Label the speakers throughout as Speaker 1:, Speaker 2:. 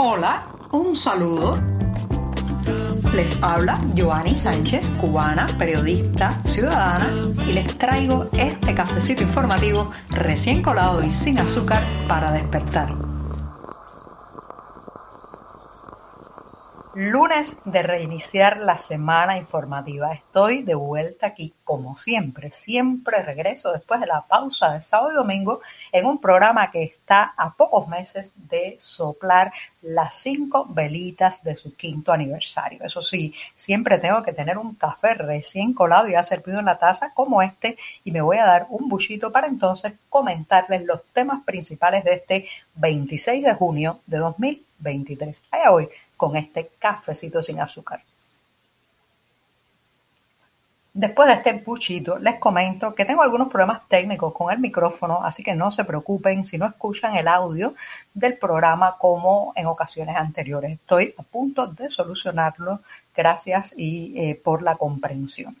Speaker 1: Hola, un saludo. Les habla Joanny Sánchez, cubana, periodista, ciudadana, y les traigo este cafecito informativo recién colado y sin azúcar para despertar. Lunes de reiniciar la semana informativa. Estoy de vuelta aquí como siempre. Siempre regreso después de la pausa de sábado y domingo en un programa que está a pocos meses de soplar las cinco velitas de su quinto aniversario. Eso sí, siempre tengo que tener un café recién colado y ya servido en la taza como este y me voy a dar un buchito para entonces comentarles los temas principales de este 26 de junio de 2023. Allá voy con este cafecito sin azúcar. Después de este buchito, les comento que tengo algunos problemas técnicos con el micrófono, así que no se preocupen si no escuchan el audio del programa como en ocasiones anteriores. Estoy a punto de solucionarlo. Gracias y eh, por la comprensión.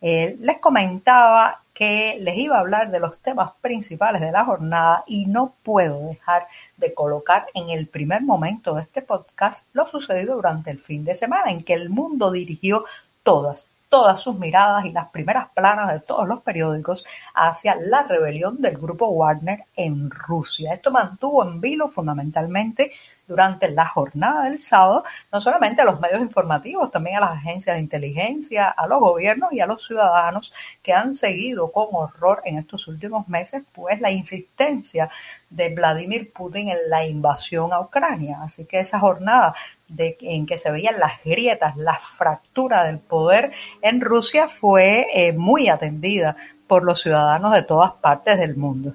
Speaker 1: Eh, les comentaba que les iba a hablar de los temas principales de la jornada y no puedo dejar de colocar en el primer momento de este podcast lo sucedido durante el fin de semana en que el mundo dirigió todas, todas sus miradas y las primeras planas de todos los periódicos hacia la rebelión del grupo Wagner en Rusia. Esto mantuvo en vilo fundamentalmente durante la jornada del sábado, no solamente a los medios informativos, también a las agencias de inteligencia, a los gobiernos y a los ciudadanos que han seguido con horror en estos últimos meses, pues la insistencia de Vladimir Putin en la invasión a Ucrania. Así que esa jornada de, en que se veían las grietas, la fractura del poder en Rusia fue eh, muy atendida por los ciudadanos de todas partes del mundo.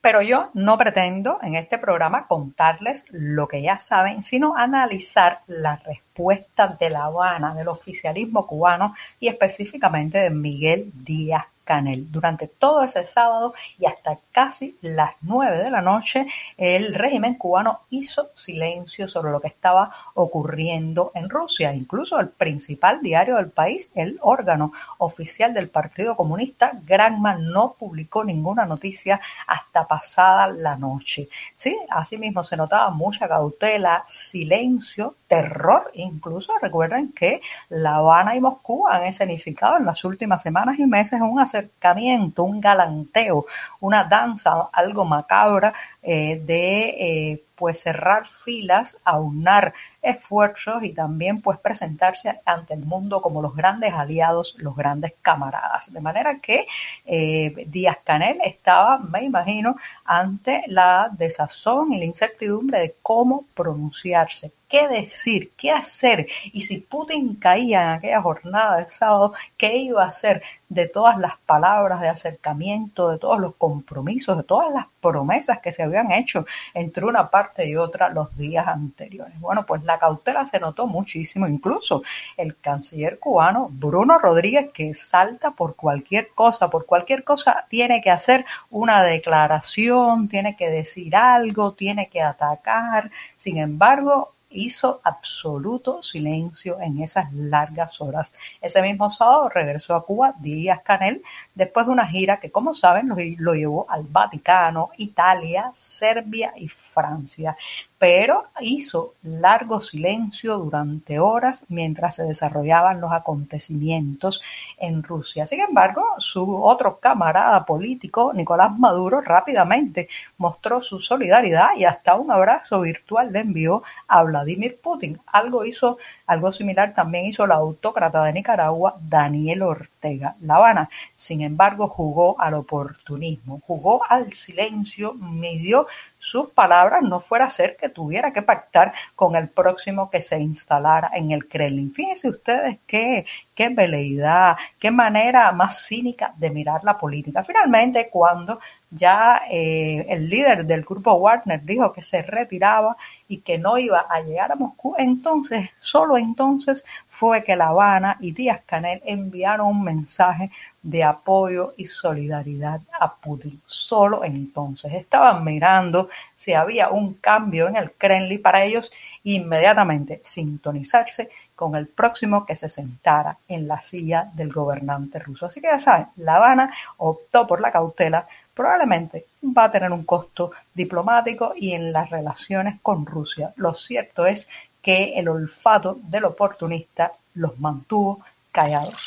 Speaker 1: Pero yo no pretendo en este programa contarles lo que ya saben, sino analizar la respuesta de La Habana, del oficialismo cubano y específicamente de Miguel Díaz Canel. Durante todo ese sábado y hasta casi las nueve de la noche, el régimen cubano hizo silencio sobre lo que estaba ocurriendo en Rusia. Incluso el principal diario del país, el órgano oficial del Partido Comunista, Granma, no publicó ninguna noticia hasta pasada la noche. Sí, asimismo se notaba mucha cautela, silencio, terror. Incluso recuerden que La Habana y Moscú han escenificado en las últimas semanas y meses un acercamiento, un galanteo, una danza algo macabra eh, de eh, pues cerrar filas, aunar esfuerzos y también pues presentarse ante el mundo como los grandes aliados, los grandes camaradas. De manera que eh, Díaz Canel estaba, me imagino, ante la desazón y la incertidumbre de cómo pronunciarse, qué decir, qué hacer y si Putin caía en aquella jornada de sábado, qué iba a hacer de todas las palabras de acercamiento, de todos los compromisos, de todas las promesas que se habían hecho entre una parte y otra los días anteriores. Bueno, pues la cautela se notó muchísimo, incluso el canciller cubano Bruno Rodríguez, que salta por cualquier cosa, por cualquier cosa tiene que hacer una declaración, tiene que decir algo, tiene que atacar. Sin embargo, hizo absoluto silencio en esas largas horas. Ese mismo sábado regresó a Cuba Díaz Canel después de una gira que, como saben, lo, llevó al Vaticano, Italia, Serbia y Francia pero hizo largo silencio durante horas mientras se desarrollaban los acontecimientos en Rusia. Sin embargo, su otro camarada político, Nicolás Maduro, rápidamente mostró su solidaridad y hasta un abrazo virtual le envió a Vladimir Putin. Algo hizo, algo similar también hizo la autócrata de Nicaragua, Daniel Ortega. La Habana, sin embargo, jugó al oportunismo, jugó al silencio, midió sus palabras no fuera a ser que tuviera que pactar con el próximo que se instalara en el Kremlin. Fíjense ustedes qué, qué veleidad, qué manera más cínica de mirar la política. Finalmente, cuando ya eh, el líder del grupo Wagner dijo que se retiraba y que no iba a llegar a Moscú, entonces, solo entonces fue que La Habana y Díaz Canel enviaron un mensaje de apoyo y solidaridad a Putin. Solo entonces estaban mirando si había un cambio en el Kremlin para ellos inmediatamente sintonizarse con el próximo que se sentara en la silla del gobernante ruso. Así que ya saben, La Habana optó por la cautela probablemente va a tener un costo diplomático y en las relaciones con Rusia. Lo cierto es que el olfato del oportunista los mantuvo callados.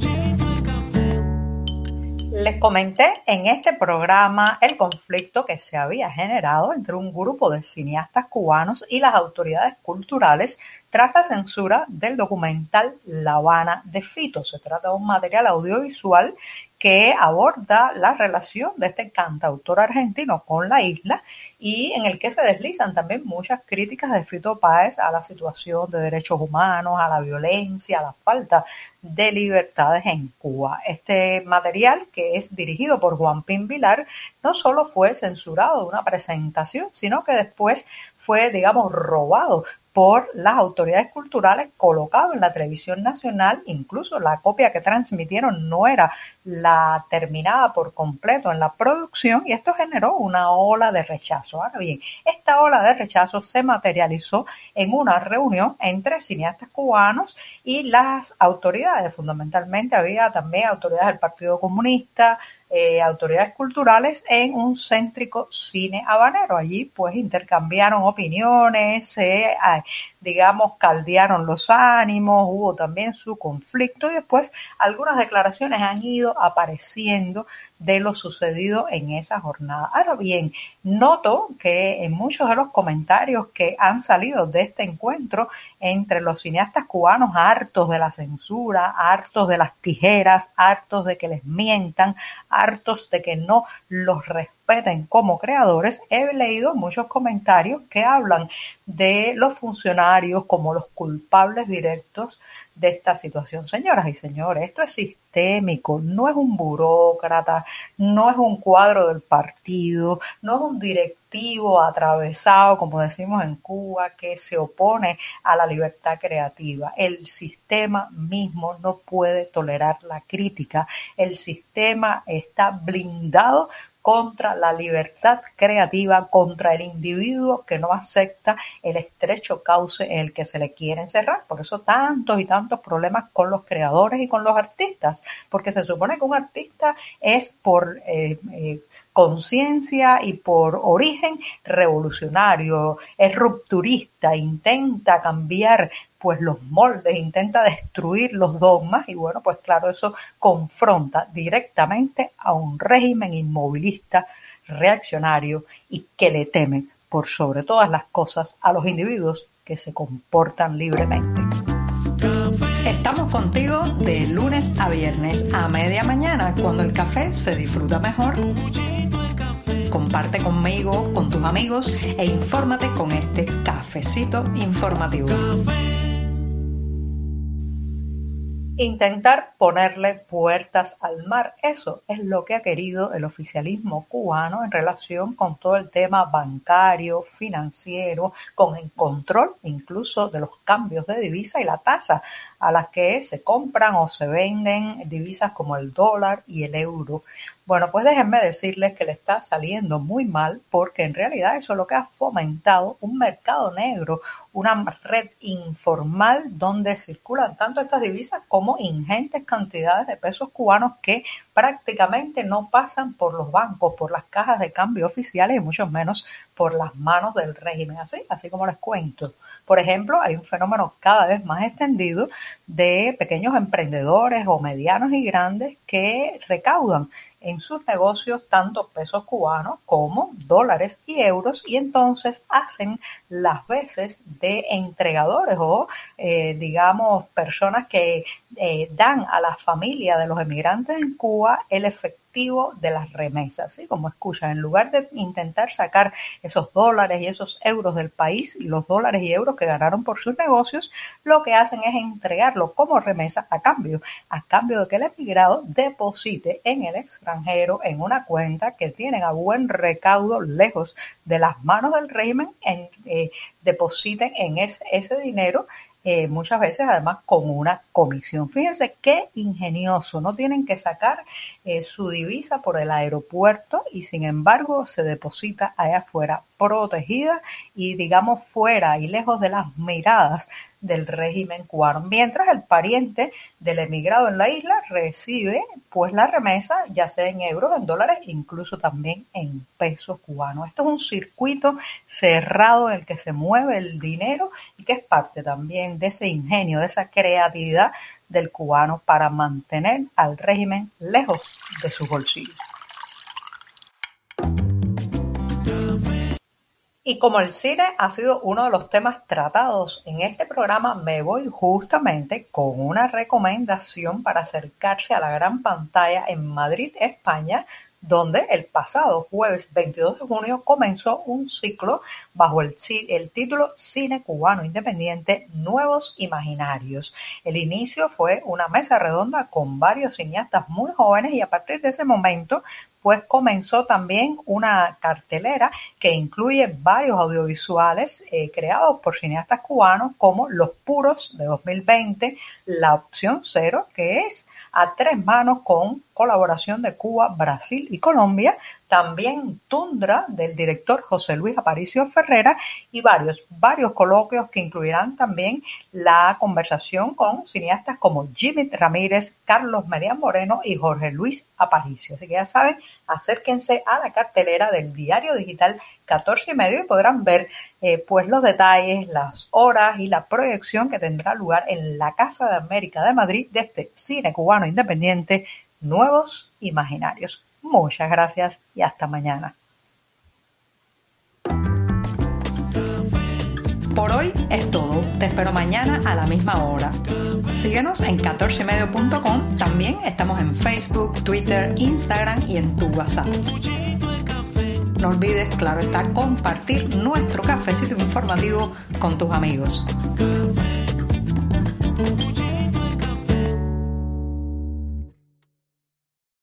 Speaker 1: Les comenté en este programa el conflicto que se había generado entre un grupo de cineastas cubanos y las autoridades culturales tras la censura del documental La Habana de Fito. Se trata de un material audiovisual que aborda la relación de este cantautor argentino con la isla y en el que se deslizan también muchas críticas de Fito Páez a la situación de derechos humanos, a la violencia, a la falta de libertades en Cuba. Este material, que es dirigido por Juan Pin Vilar, no solo fue censurado de una presentación, sino que después fue, digamos, robado por las autoridades culturales colocado en la televisión nacional, incluso la copia que transmitieron no era la terminada por completo en la producción y esto generó una ola de rechazo. Ahora bien, esta ola de rechazo se materializó en una reunión entre cineastas cubanos y las autoridades, fundamentalmente había también autoridades del Partido Comunista, eh, autoridades culturales en un céntrico cine habanero. Allí pues intercambiaron opiniones, se, digamos, caldearon los ánimos, hubo también su conflicto y después algunas declaraciones han ido apareciendo de lo sucedido en esa jornada. Ahora bien, noto que en muchos de los comentarios que han salido de este encuentro entre los cineastas cubanos hartos de la censura, hartos de las tijeras, hartos de que les mientan, hartos de que no los respeten como creadores, he leído muchos comentarios que hablan de los funcionarios como los culpables directos de esta situación. Señoras y señores, esto es sistémico, no es un burócrata, no es un cuadro del partido, no es un directivo atravesado, como decimos en Cuba, que se opone a la libertad creativa. El sistema mismo no puede tolerar la crítica. El sistema está blindado contra la libertad creativa, contra el individuo que no acepta el estrecho cauce en el que se le quiere encerrar. Por eso tantos y tantos problemas con los creadores y con los artistas, porque se supone que un artista es por... Eh, eh, conciencia y por origen revolucionario, es rupturista, intenta cambiar pues los moldes, intenta destruir los dogmas y bueno, pues claro, eso confronta directamente a un régimen inmovilista, reaccionario y que le teme por sobre todas las cosas a los individuos que se comportan libremente. Estamos contigo de lunes a viernes a media mañana cuando el café se disfruta mejor. Comparte conmigo, con tus amigos e infórmate con este cafecito informativo. Intentar ponerle puertas al mar, eso es lo que ha querido el oficialismo cubano en relación con todo el tema bancario, financiero, con el control incluso de los cambios de divisa y la tasa a las que se compran o se venden divisas como el dólar y el euro. Bueno, pues déjenme decirles que le está saliendo muy mal porque en realidad eso es lo que ha fomentado un mercado negro, una red informal donde circulan tanto estas divisas como ingentes cantidades de pesos cubanos que prácticamente no pasan por los bancos, por las cajas de cambio oficiales y mucho menos por las manos del régimen. Así, así como les cuento. Por ejemplo, hay un fenómeno cada vez más extendido de pequeños emprendedores o medianos y grandes que recaudan en sus negocios tanto pesos cubanos como dólares y euros y entonces hacen las veces de entregadores o eh, digamos personas que eh, dan a la familia de los emigrantes en Cuba el efectivo de las remesas, ¿sí? Como escuchan, en lugar de intentar sacar esos dólares y esos euros del país los dólares y euros que ganaron por sus negocios, lo que hacen es como remesa a cambio, a cambio de que el emigrado deposite en el extranjero en una cuenta que tienen a buen recaudo lejos de las manos del régimen, en, eh, depositen en ese, ese dinero eh, muchas veces además con una comisión. Fíjense qué ingenioso, no tienen que sacar eh, su divisa por el aeropuerto y sin embargo se deposita allá afuera protegida y digamos fuera y lejos de las miradas del régimen cubano, mientras el pariente del emigrado en la isla recibe pues la remesa ya sea en euros, en dólares, incluso también en pesos cubanos. Esto es un circuito cerrado en el que se mueve el dinero y que es parte también de ese ingenio, de esa creatividad del cubano para mantener al régimen lejos de sus bolsillos. Y como el cine ha sido uno de los temas tratados en este programa, me voy justamente con una recomendación para acercarse a la gran pantalla en Madrid, España, donde el pasado jueves 22 de junio comenzó un ciclo bajo el, el, título Cine Cubano Independiente Nuevos Imaginarios. El inicio fue una mesa redonda con varios cineastas muy jóvenes y a partir de ese momento pues comenzó también una cartelera que incluye varios audiovisuales eh, creados por cineastas cubanos como Los Puros de 2020, La Opción Cero, que es a tres manos con colaboración de Cuba, Brasil y Colombia, también Tundra del director José Luis Aparicio Ferrera y varios, varios coloquios que incluirán también la conversación con cineastas como Jimmy Ramírez, Carlos Medián Moreno y Jorge Luis Aparicio. Así que ya saben, acérquense a la cartelera del diario digital 14 y medio y podrán ver eh, pues los detalles, las horas y la proyección que tendrá lugar en la Casa de América de Madrid de este cine cubano independiente Nuevos Imaginarios. Muchas gracias y hasta mañana.
Speaker 2: Por hoy es todo. Te espero mañana a la misma hora. Síguenos en 14medio.com. También estamos en Facebook, Twitter, Instagram y en tu WhatsApp. No olvides, claro está, compartir nuestro cafecito informativo con tus amigos.